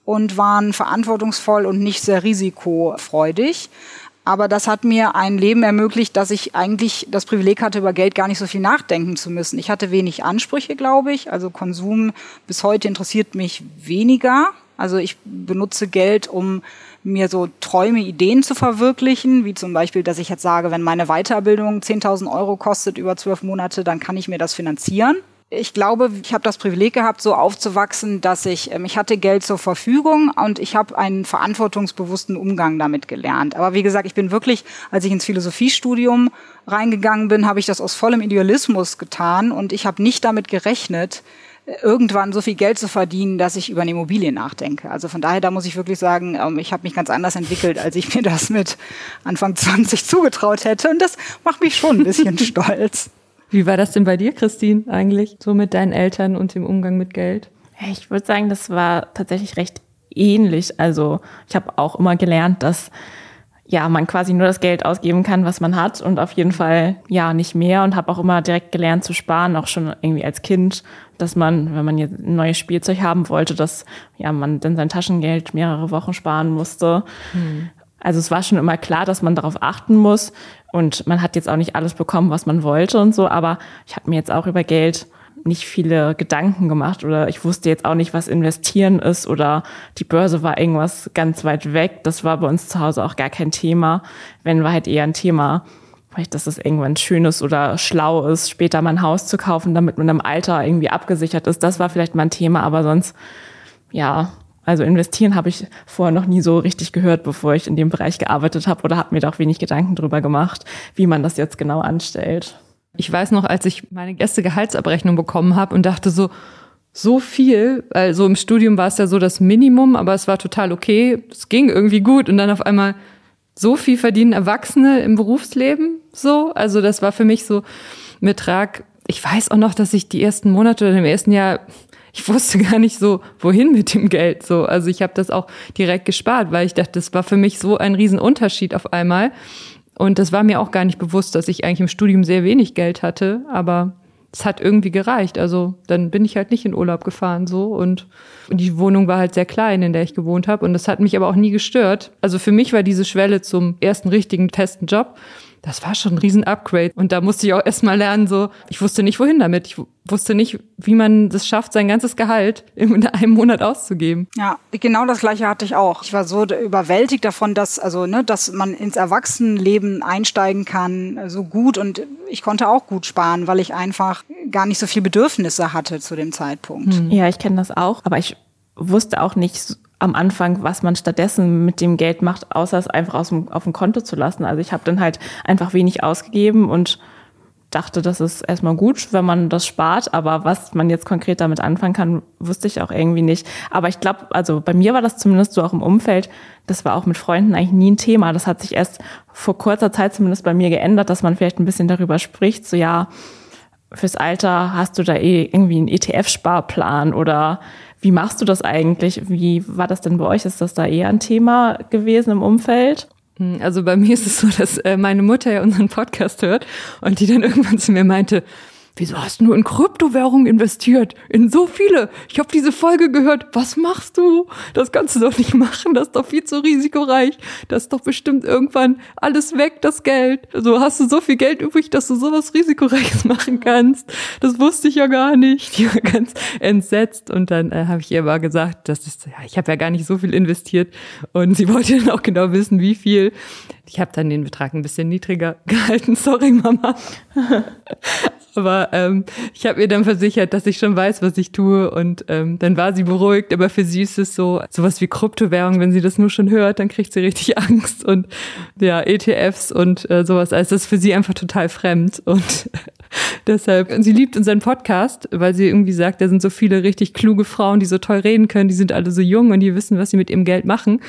und waren verantwortungsvoll und nicht sehr risikofreudig. Aber das hat mir ein Leben ermöglicht, dass ich eigentlich das Privileg hatte, über Geld gar nicht so viel nachdenken zu müssen. Ich hatte wenig Ansprüche, glaube ich. Also Konsum bis heute interessiert mich weniger. Also ich benutze Geld, um mir so Träume, Ideen zu verwirklichen, wie zum Beispiel, dass ich jetzt sage, wenn meine Weiterbildung 10.000 Euro kostet über zwölf Monate, dann kann ich mir das finanzieren. Ich glaube, ich habe das Privileg gehabt, so aufzuwachsen, dass ich, ähm, ich hatte Geld zur Verfügung und ich habe einen verantwortungsbewussten Umgang damit gelernt. Aber wie gesagt, ich bin wirklich, als ich ins Philosophiestudium reingegangen bin, habe ich das aus vollem Idealismus getan und ich habe nicht damit gerechnet, irgendwann so viel Geld zu verdienen, dass ich über eine Immobilie nachdenke. Also von daher, da muss ich wirklich sagen, ähm, ich habe mich ganz anders entwickelt, als ich mir das mit Anfang 20 zugetraut hätte. Und das macht mich schon ein bisschen stolz. Wie war das denn bei dir, Christine, eigentlich, so mit deinen Eltern und dem Umgang mit Geld? Ich würde sagen, das war tatsächlich recht ähnlich. Also ich habe auch immer gelernt, dass ja, man quasi nur das Geld ausgeben kann, was man hat und auf jeden Fall ja nicht mehr und habe auch immer direkt gelernt zu sparen, auch schon irgendwie als Kind, dass man, wenn man jetzt ein neues Spielzeug haben wollte, dass ja man dann sein Taschengeld mehrere Wochen sparen musste. Hm. Also es war schon immer klar, dass man darauf achten muss und man hat jetzt auch nicht alles bekommen, was man wollte und so, aber ich habe mir jetzt auch über Geld nicht viele Gedanken gemacht oder ich wusste jetzt auch nicht, was investieren ist oder die Börse war irgendwas ganz weit weg. Das war bei uns zu Hause auch gar kein Thema. Wenn war halt eher ein Thema, vielleicht, dass es irgendwann schön ist oder schlau ist, später mal ein Haus zu kaufen, damit man im Alter irgendwie abgesichert ist. Das war vielleicht mal ein Thema, aber sonst, ja, also investieren habe ich vorher noch nie so richtig gehört, bevor ich in dem Bereich gearbeitet habe oder habe mir da auch wenig Gedanken drüber gemacht, wie man das jetzt genau anstellt. Ich weiß noch, als ich meine erste Gehaltsabrechnung bekommen habe und dachte so, so viel, also im Studium war es ja so das Minimum, aber es war total okay, es ging irgendwie gut und dann auf einmal so viel verdienen Erwachsene im Berufsleben so, also das war für mich so ein Betrag. Ich weiß auch noch, dass ich die ersten Monate oder im ersten Jahr ich wusste gar nicht so, wohin mit dem Geld. So, also ich habe das auch direkt gespart, weil ich dachte, das war für mich so ein Riesenunterschied auf einmal. Und das war mir auch gar nicht bewusst, dass ich eigentlich im Studium sehr wenig Geld hatte, aber es hat irgendwie gereicht. Also dann bin ich halt nicht in Urlaub gefahren so und die Wohnung war halt sehr klein, in der ich gewohnt habe und das hat mich aber auch nie gestört. Also für mich war diese Schwelle zum ersten richtigen festen Job das war schon ein Riesen-Upgrade. Und da musste ich auch erstmal lernen, so, ich wusste nicht, wohin damit. Ich wusste nicht, wie man das schafft, sein ganzes Gehalt in einem Monat auszugeben. Ja, genau das gleiche hatte ich auch. Ich war so überwältigt davon, dass, also, ne, dass man ins Erwachsenenleben einsteigen kann, so gut. Und ich konnte auch gut sparen, weil ich einfach gar nicht so viel Bedürfnisse hatte zu dem Zeitpunkt. Hm. Ja, ich kenne das auch, aber ich wusste auch nicht am Anfang, was man stattdessen mit dem Geld macht, außer es einfach aus dem, auf dem Konto zu lassen. Also ich habe dann halt einfach wenig ausgegeben und dachte, das ist erstmal gut, wenn man das spart, aber was man jetzt konkret damit anfangen kann, wusste ich auch irgendwie nicht. Aber ich glaube, also bei mir war das zumindest so auch im Umfeld, das war auch mit Freunden eigentlich nie ein Thema. Das hat sich erst vor kurzer Zeit zumindest bei mir geändert, dass man vielleicht ein bisschen darüber spricht, so ja, fürs Alter hast du da eh irgendwie einen ETF-Sparplan oder wie machst du das eigentlich? Wie war das denn bei euch? Ist das da eher ein Thema gewesen im Umfeld? Hm, also bei mir ist es so, dass äh, meine Mutter ja unseren Podcast hört und die dann irgendwann zu mir meinte, Wieso hast du nur in Kryptowährungen investiert? In so viele. Ich habe diese Folge gehört. Was machst du? Das kannst du doch nicht machen. Das ist doch viel zu risikoreich. Das ist doch bestimmt irgendwann alles weg, das Geld. Also hast du so viel Geld übrig, dass du sowas Risikoreiches machen kannst. Das wusste ich ja gar nicht. Die war ganz entsetzt. Und dann äh, habe ich ihr aber gesagt, das ist, ja, ich habe ja gar nicht so viel investiert. Und sie wollte dann auch genau wissen, wie viel. Ich habe dann den Betrag ein bisschen niedriger gehalten. Sorry, Mama. Aber ähm, ich habe ihr dann versichert, dass ich schon weiß, was ich tue. Und ähm, dann war sie beruhigt. Aber für sie ist es so sowas wie Kryptowährung. Wenn sie das nur schon hört, dann kriegt sie richtig Angst. Und ja, ETFs und äh, sowas. Also das ist für sie einfach total fremd. Und deshalb, und sie liebt unseren Podcast, weil sie irgendwie sagt, da sind so viele richtig kluge Frauen, die so toll reden können. Die sind alle so jung und die wissen, was sie mit ihrem Geld machen.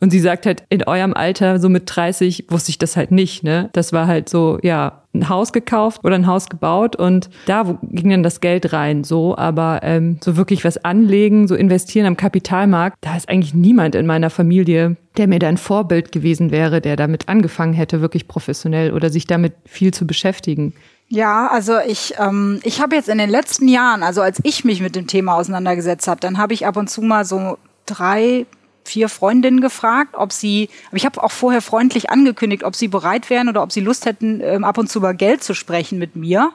Und sie sagt halt, in eurem Alter, so mit 30, wusste ich das halt nicht. Ne? Das war halt so, ja, ein Haus gekauft oder ein Haus gebaut und da ging dann das Geld rein. So, aber ähm, so wirklich was anlegen, so investieren am Kapitalmarkt, da ist eigentlich niemand in meiner Familie, der mir da ein Vorbild gewesen wäre, der damit angefangen hätte, wirklich professionell oder sich damit viel zu beschäftigen. Ja, also ich, ähm, ich habe jetzt in den letzten Jahren, also als ich mich mit dem Thema auseinandergesetzt habe, dann habe ich ab und zu mal so drei vier Freundinnen gefragt, ob sie, aber ich habe auch vorher freundlich angekündigt, ob sie bereit wären oder ob sie Lust hätten, ähm, ab und zu über Geld zu sprechen mit mir.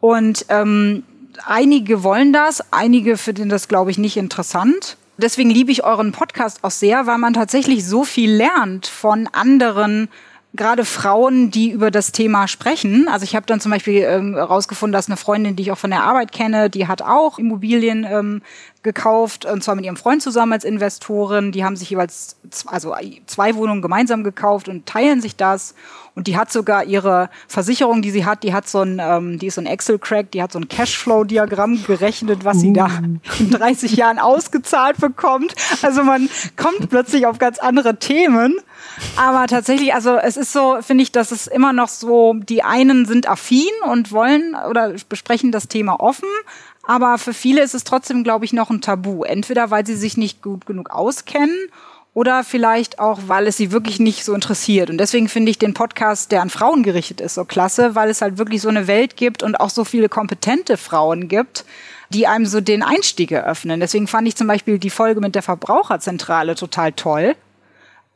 Und ähm, einige wollen das, einige finden das, glaube ich, nicht interessant. Deswegen liebe ich euren Podcast auch sehr, weil man tatsächlich so viel lernt von anderen gerade Frauen, die über das Thema sprechen. Also ich habe dann zum Beispiel herausgefunden, ähm, dass eine Freundin, die ich auch von der Arbeit kenne, die hat auch Immobilien ähm, gekauft, und zwar mit ihrem Freund zusammen als Investoren. Die haben sich jeweils also zwei Wohnungen gemeinsam gekauft und teilen sich das. Und die hat sogar ihre Versicherung, die sie hat, die hat so ein, ähm, die ist so ein Excel-Crack, die hat so ein Cashflow-Diagramm gerechnet, was sie da uh. in 30 Jahren ausgezahlt bekommt. Also man kommt plötzlich auf ganz andere Themen. Aber tatsächlich, also es ist so, finde ich, dass es immer noch so, die einen sind affin und wollen oder besprechen das Thema offen, aber für viele ist es trotzdem, glaube ich, noch ein Tabu. Entweder weil sie sich nicht gut genug auskennen oder vielleicht auch, weil es sie wirklich nicht so interessiert. Und deswegen finde ich den Podcast, der an Frauen gerichtet ist, so klasse, weil es halt wirklich so eine Welt gibt und auch so viele kompetente Frauen gibt, die einem so den Einstieg eröffnen. Deswegen fand ich zum Beispiel die Folge mit der Verbraucherzentrale total toll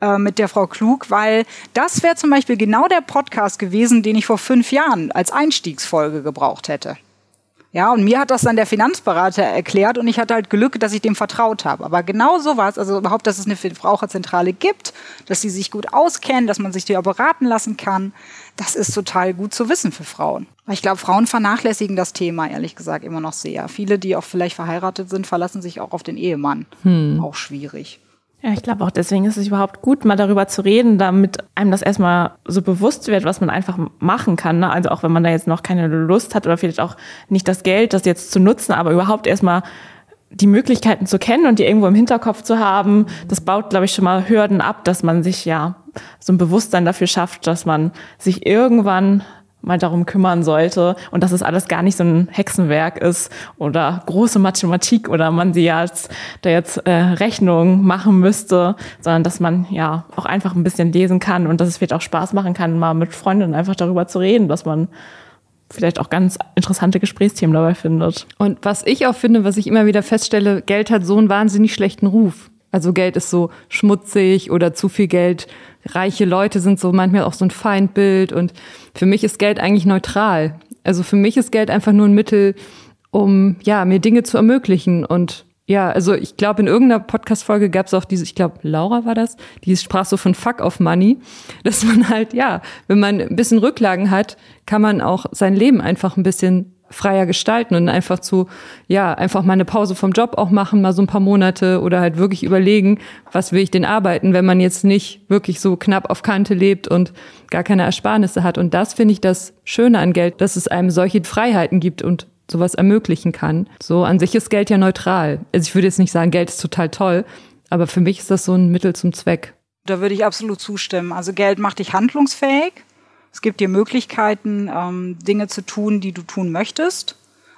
äh, mit der Frau Klug, weil das wäre zum Beispiel genau der Podcast gewesen, den ich vor fünf Jahren als Einstiegsfolge gebraucht hätte. Ja, und mir hat das dann der Finanzberater erklärt und ich hatte halt Glück, dass ich dem vertraut habe. Aber genau so war es, also überhaupt, dass es eine Verbraucherzentrale gibt, dass sie sich gut auskennen, dass man sich die auch beraten lassen kann, das ist total gut zu wissen für Frauen. Ich glaube, Frauen vernachlässigen das Thema, ehrlich gesagt, immer noch sehr. Viele, die auch vielleicht verheiratet sind, verlassen sich auch auf den Ehemann. Hm. Auch schwierig. Ja, ich glaube auch deswegen ist es überhaupt gut, mal darüber zu reden, damit einem das erstmal so bewusst wird, was man einfach machen kann. Ne? Also auch wenn man da jetzt noch keine Lust hat oder vielleicht auch nicht das Geld, das jetzt zu nutzen, aber überhaupt erstmal die Möglichkeiten zu kennen und die irgendwo im Hinterkopf zu haben, das baut, glaube ich, schon mal Hürden ab, dass man sich ja so ein Bewusstsein dafür schafft, dass man sich irgendwann mal darum kümmern sollte und dass es alles gar nicht so ein Hexenwerk ist oder große Mathematik oder man sie jetzt da jetzt äh, Rechnungen machen müsste, sondern dass man ja auch einfach ein bisschen lesen kann und dass es vielleicht auch Spaß machen kann, mal mit Freundinnen einfach darüber zu reden, dass man vielleicht auch ganz interessante Gesprächsthemen dabei findet. Und was ich auch finde, was ich immer wieder feststelle, Geld hat so einen wahnsinnig schlechten Ruf. Also Geld ist so schmutzig oder zu viel Geld. Reiche Leute sind so manchmal auch so ein Feindbild und für mich ist Geld eigentlich neutral. Also für mich ist Geld einfach nur ein Mittel, um ja mir Dinge zu ermöglichen und ja, also ich glaube, in irgendeiner Podcast-Folge gab es auch diese, ich glaube, Laura war das, die sprach so von Fuck of Money, dass man halt, ja, wenn man ein bisschen Rücklagen hat, kann man auch sein Leben einfach ein bisschen freier gestalten und einfach zu, ja, einfach mal eine Pause vom Job auch machen, mal so ein paar Monate oder halt wirklich überlegen, was will ich denn arbeiten, wenn man jetzt nicht wirklich so knapp auf Kante lebt und gar keine Ersparnisse hat. Und das finde ich das Schöne an Geld, dass es einem solche Freiheiten gibt und sowas ermöglichen kann. So an sich ist Geld ja neutral. Also ich würde jetzt nicht sagen, Geld ist total toll, aber für mich ist das so ein Mittel zum Zweck. Da würde ich absolut zustimmen. Also Geld macht dich handlungsfähig es gibt dir Möglichkeiten, ähm, Dinge zu tun, die du tun möchtest.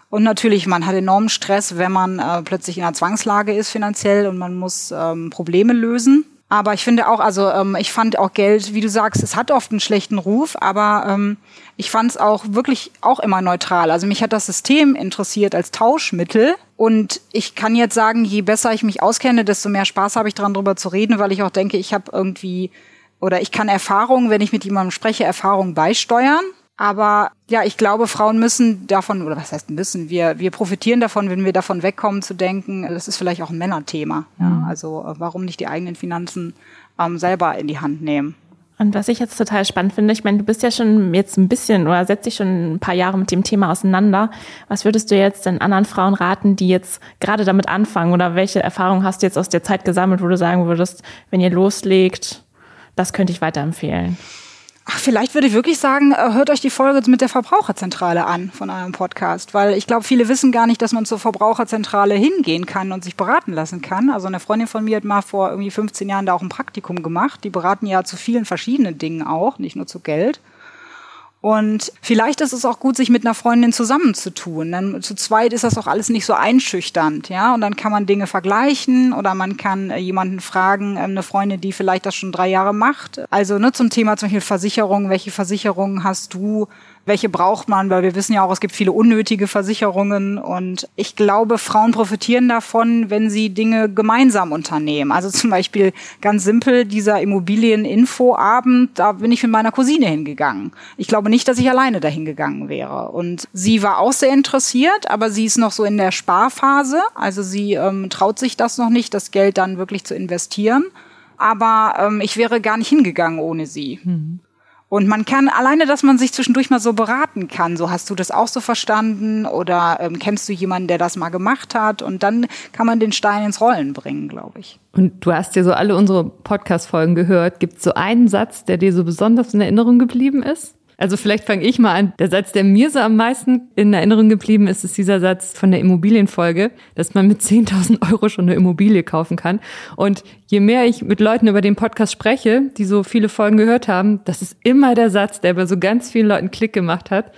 Und natürlich, man hat enormen Stress, wenn man äh, plötzlich in einer Zwangslage ist finanziell und man muss ähm, Probleme lösen. Aber ich finde auch, also ähm, ich fand auch Geld, wie du sagst, es hat oft einen schlechten Ruf, aber ähm, ich fand es auch wirklich auch immer neutral. Also mich hat das System interessiert als Tauschmittel. Und ich kann jetzt sagen, je besser ich mich auskenne, desto mehr Spaß habe ich daran, darüber zu reden, weil ich auch denke, ich habe irgendwie oder ich kann Erfahrungen, wenn ich mit jemandem spreche, Erfahrungen beisteuern. Aber ja, ich glaube, Frauen müssen davon, oder was heißt müssen, wir, wir profitieren davon, wenn wir davon wegkommen zu denken, das ist vielleicht auch ein Männerthema. Ja, mhm. also äh, warum nicht die eigenen Finanzen ähm, selber in die Hand nehmen? Und was ich jetzt total spannend finde, ich meine, du bist ja schon jetzt ein bisschen oder setzt dich schon ein paar Jahre mit dem Thema auseinander. Was würdest du jetzt den anderen Frauen raten, die jetzt gerade damit anfangen oder welche Erfahrungen hast du jetzt aus der Zeit gesammelt, wo du sagen würdest, wenn ihr loslegt, das könnte ich weiterempfehlen? Ach, vielleicht würde ich wirklich sagen, äh, hört euch die Folge mit der Verbraucherzentrale an von eurem Podcast, weil ich glaube, viele wissen gar nicht, dass man zur Verbraucherzentrale hingehen kann und sich beraten lassen kann. Also eine Freundin von mir hat mal vor irgendwie 15 Jahren da auch ein Praktikum gemacht. Die beraten ja zu vielen verschiedenen Dingen auch, nicht nur zu Geld. Und vielleicht ist es auch gut, sich mit einer Freundin zusammenzutun. Dann zu zweit ist das auch alles nicht so einschüchternd, ja. Und dann kann man Dinge vergleichen oder man kann äh, jemanden fragen, äh, eine Freundin, die vielleicht das schon drei Jahre macht. Also ne, zum Thema zum Beispiel Versicherung. Welche Versicherungen hast du? Welche braucht man, weil wir wissen ja auch, es gibt viele unnötige Versicherungen und ich glaube, Frauen profitieren davon, wenn sie Dinge gemeinsam unternehmen. Also zum Beispiel ganz simpel dieser Immobilieninfoabend, da bin ich mit meiner Cousine hingegangen. Ich glaube nicht, dass ich alleine dahin gegangen wäre. Und sie war auch sehr interessiert, aber sie ist noch so in der Sparphase. Also sie ähm, traut sich das noch nicht, das Geld dann wirklich zu investieren. Aber ähm, ich wäre gar nicht hingegangen ohne sie. Mhm. Und man kann alleine, dass man sich zwischendurch mal so beraten kann. So hast du das auch so verstanden oder ähm, kennst du jemanden, der das mal gemacht hat? Und dann kann man den Stein ins Rollen bringen, glaube ich. Und du hast ja so alle unsere Podcast-Folgen gehört. Gibt es so einen Satz, der dir so besonders in Erinnerung geblieben ist? Also vielleicht fange ich mal an. Der Satz, der mir so am meisten in Erinnerung geblieben ist, ist dieser Satz von der Immobilienfolge, dass man mit 10.000 Euro schon eine Immobilie kaufen kann. Und je mehr ich mit Leuten über den Podcast spreche, die so viele Folgen gehört haben, das ist immer der Satz, der bei so ganz vielen Leuten Klick gemacht hat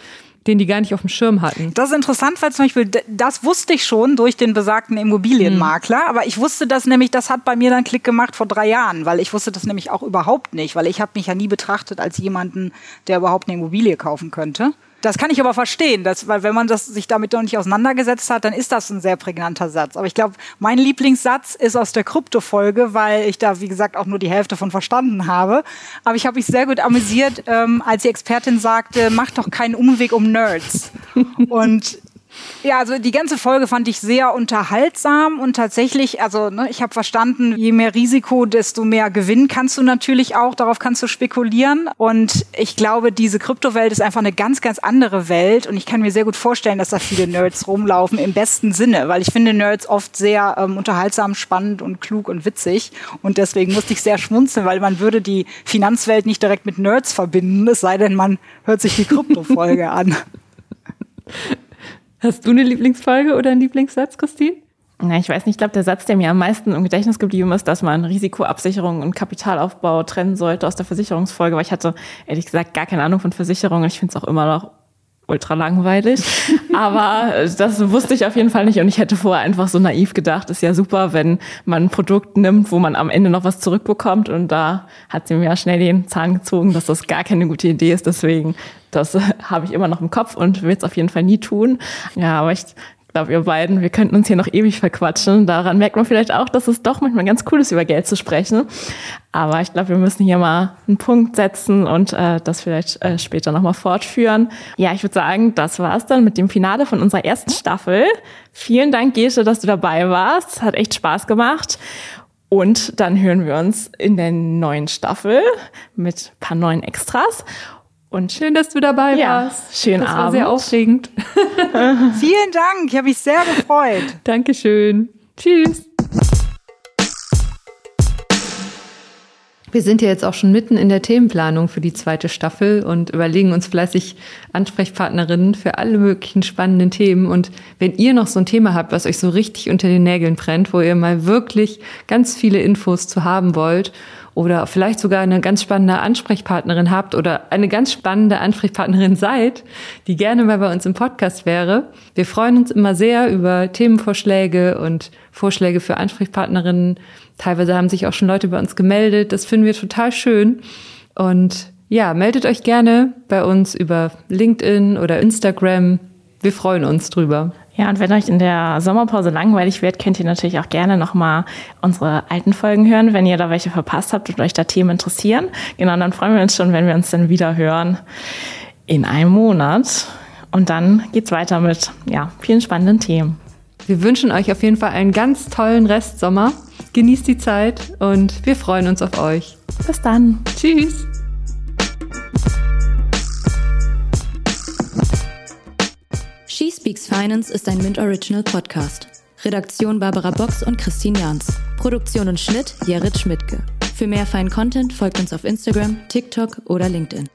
den die gar nicht auf dem Schirm hatten. Das ist interessant, weil zum Beispiel, das wusste ich schon durch den besagten Immobilienmakler, mhm. aber ich wusste das nämlich, das hat bei mir dann Klick gemacht vor drei Jahren, weil ich wusste das nämlich auch überhaupt nicht, weil ich habe mich ja nie betrachtet als jemanden, der überhaupt eine Immobilie kaufen könnte. Das kann ich aber verstehen, dass, weil wenn man das, sich damit noch nicht auseinandergesetzt hat, dann ist das ein sehr prägnanter Satz. Aber ich glaube, mein Lieblingssatz ist aus der Krypto-Folge, weil ich da, wie gesagt, auch nur die Hälfte von verstanden habe. Aber ich habe mich sehr gut amüsiert, ähm, als die Expertin sagte, mach doch keinen Umweg um Nerds. Und ja, also die ganze Folge fand ich sehr unterhaltsam und tatsächlich, also ne, ich habe verstanden, je mehr Risiko, desto mehr Gewinn kannst du natürlich auch, darauf kannst du spekulieren. Und ich glaube, diese Kryptowelt ist einfach eine ganz, ganz andere Welt und ich kann mir sehr gut vorstellen, dass da viele Nerds rumlaufen im besten Sinne, weil ich finde Nerds oft sehr ähm, unterhaltsam, spannend und klug und witzig und deswegen musste ich sehr schmunzeln, weil man würde die Finanzwelt nicht direkt mit Nerds verbinden, es sei denn, man hört sich die Kryptofolge an. Hast du eine Lieblingsfolge oder einen Lieblingssatz, Christine? Na, ich weiß nicht, ich glaube, der Satz, der mir am meisten im Gedächtnis geblieben ist, dass man Risikoabsicherung und Kapitalaufbau trennen sollte aus der Versicherungsfolge, weil ich hatte ehrlich gesagt gar keine Ahnung von Versicherungen. Ich finde es auch immer noch ultra langweilig. Aber das wusste ich auf jeden Fall nicht und ich hätte vorher einfach so naiv gedacht, ist ja super, wenn man ein Produkt nimmt, wo man am Ende noch was zurückbekommt und da hat sie mir ja schnell den Zahn gezogen, dass das gar keine gute Idee ist. Deswegen, das habe ich immer noch im Kopf und will es auf jeden Fall nie tun. Ja, aber ich glaube, ihr beiden, wir könnten uns hier noch ewig verquatschen. Daran merkt man vielleicht auch, dass es doch manchmal ganz cool ist, über Geld zu sprechen. Aber ich glaube, wir müssen hier mal einen Punkt setzen und äh, das vielleicht äh, später nochmal fortführen. Ja, ich würde sagen, das war's dann mit dem Finale von unserer ersten Staffel. Vielen Dank, Gesche, dass du dabei warst. Hat echt Spaß gemacht. Und dann hören wir uns in der neuen Staffel mit paar neuen Extras. Und schön, dass du dabei ja, warst. Schönen das Abend. war sehr aufregend. Vielen Dank, ich habe mich sehr gefreut. Dankeschön. Tschüss. Wir sind ja jetzt auch schon mitten in der Themenplanung für die zweite Staffel und überlegen uns fleißig Ansprechpartnerinnen für alle möglichen spannenden Themen. Und wenn ihr noch so ein Thema habt, was euch so richtig unter den Nägeln brennt, wo ihr mal wirklich ganz viele Infos zu haben wollt oder vielleicht sogar eine ganz spannende Ansprechpartnerin habt oder eine ganz spannende Ansprechpartnerin seid, die gerne mal bei uns im Podcast wäre. Wir freuen uns immer sehr über Themenvorschläge und Vorschläge für Ansprechpartnerinnen. Teilweise haben sich auch schon Leute bei uns gemeldet. Das finden wir total schön. Und ja, meldet euch gerne bei uns über LinkedIn oder Instagram. Wir freuen uns drüber. Ja, und wenn euch in der Sommerpause langweilig wird, könnt ihr natürlich auch gerne nochmal unsere alten Folgen hören, wenn ihr da welche verpasst habt und euch da Themen interessieren. Genau, dann freuen wir uns schon, wenn wir uns dann wieder hören in einem Monat. Und dann geht's weiter mit ja, vielen spannenden Themen. Wir wünschen euch auf jeden Fall einen ganz tollen Restsommer. Genießt die Zeit und wir freuen uns auf euch. Bis dann. Tschüss. Speaks Finance ist ein Mint Original Podcast. Redaktion Barbara Box und Christine Jans. Produktion und Schnitt Jared Schmidtke. Für mehr feinen Content folgt uns auf Instagram, TikTok oder LinkedIn.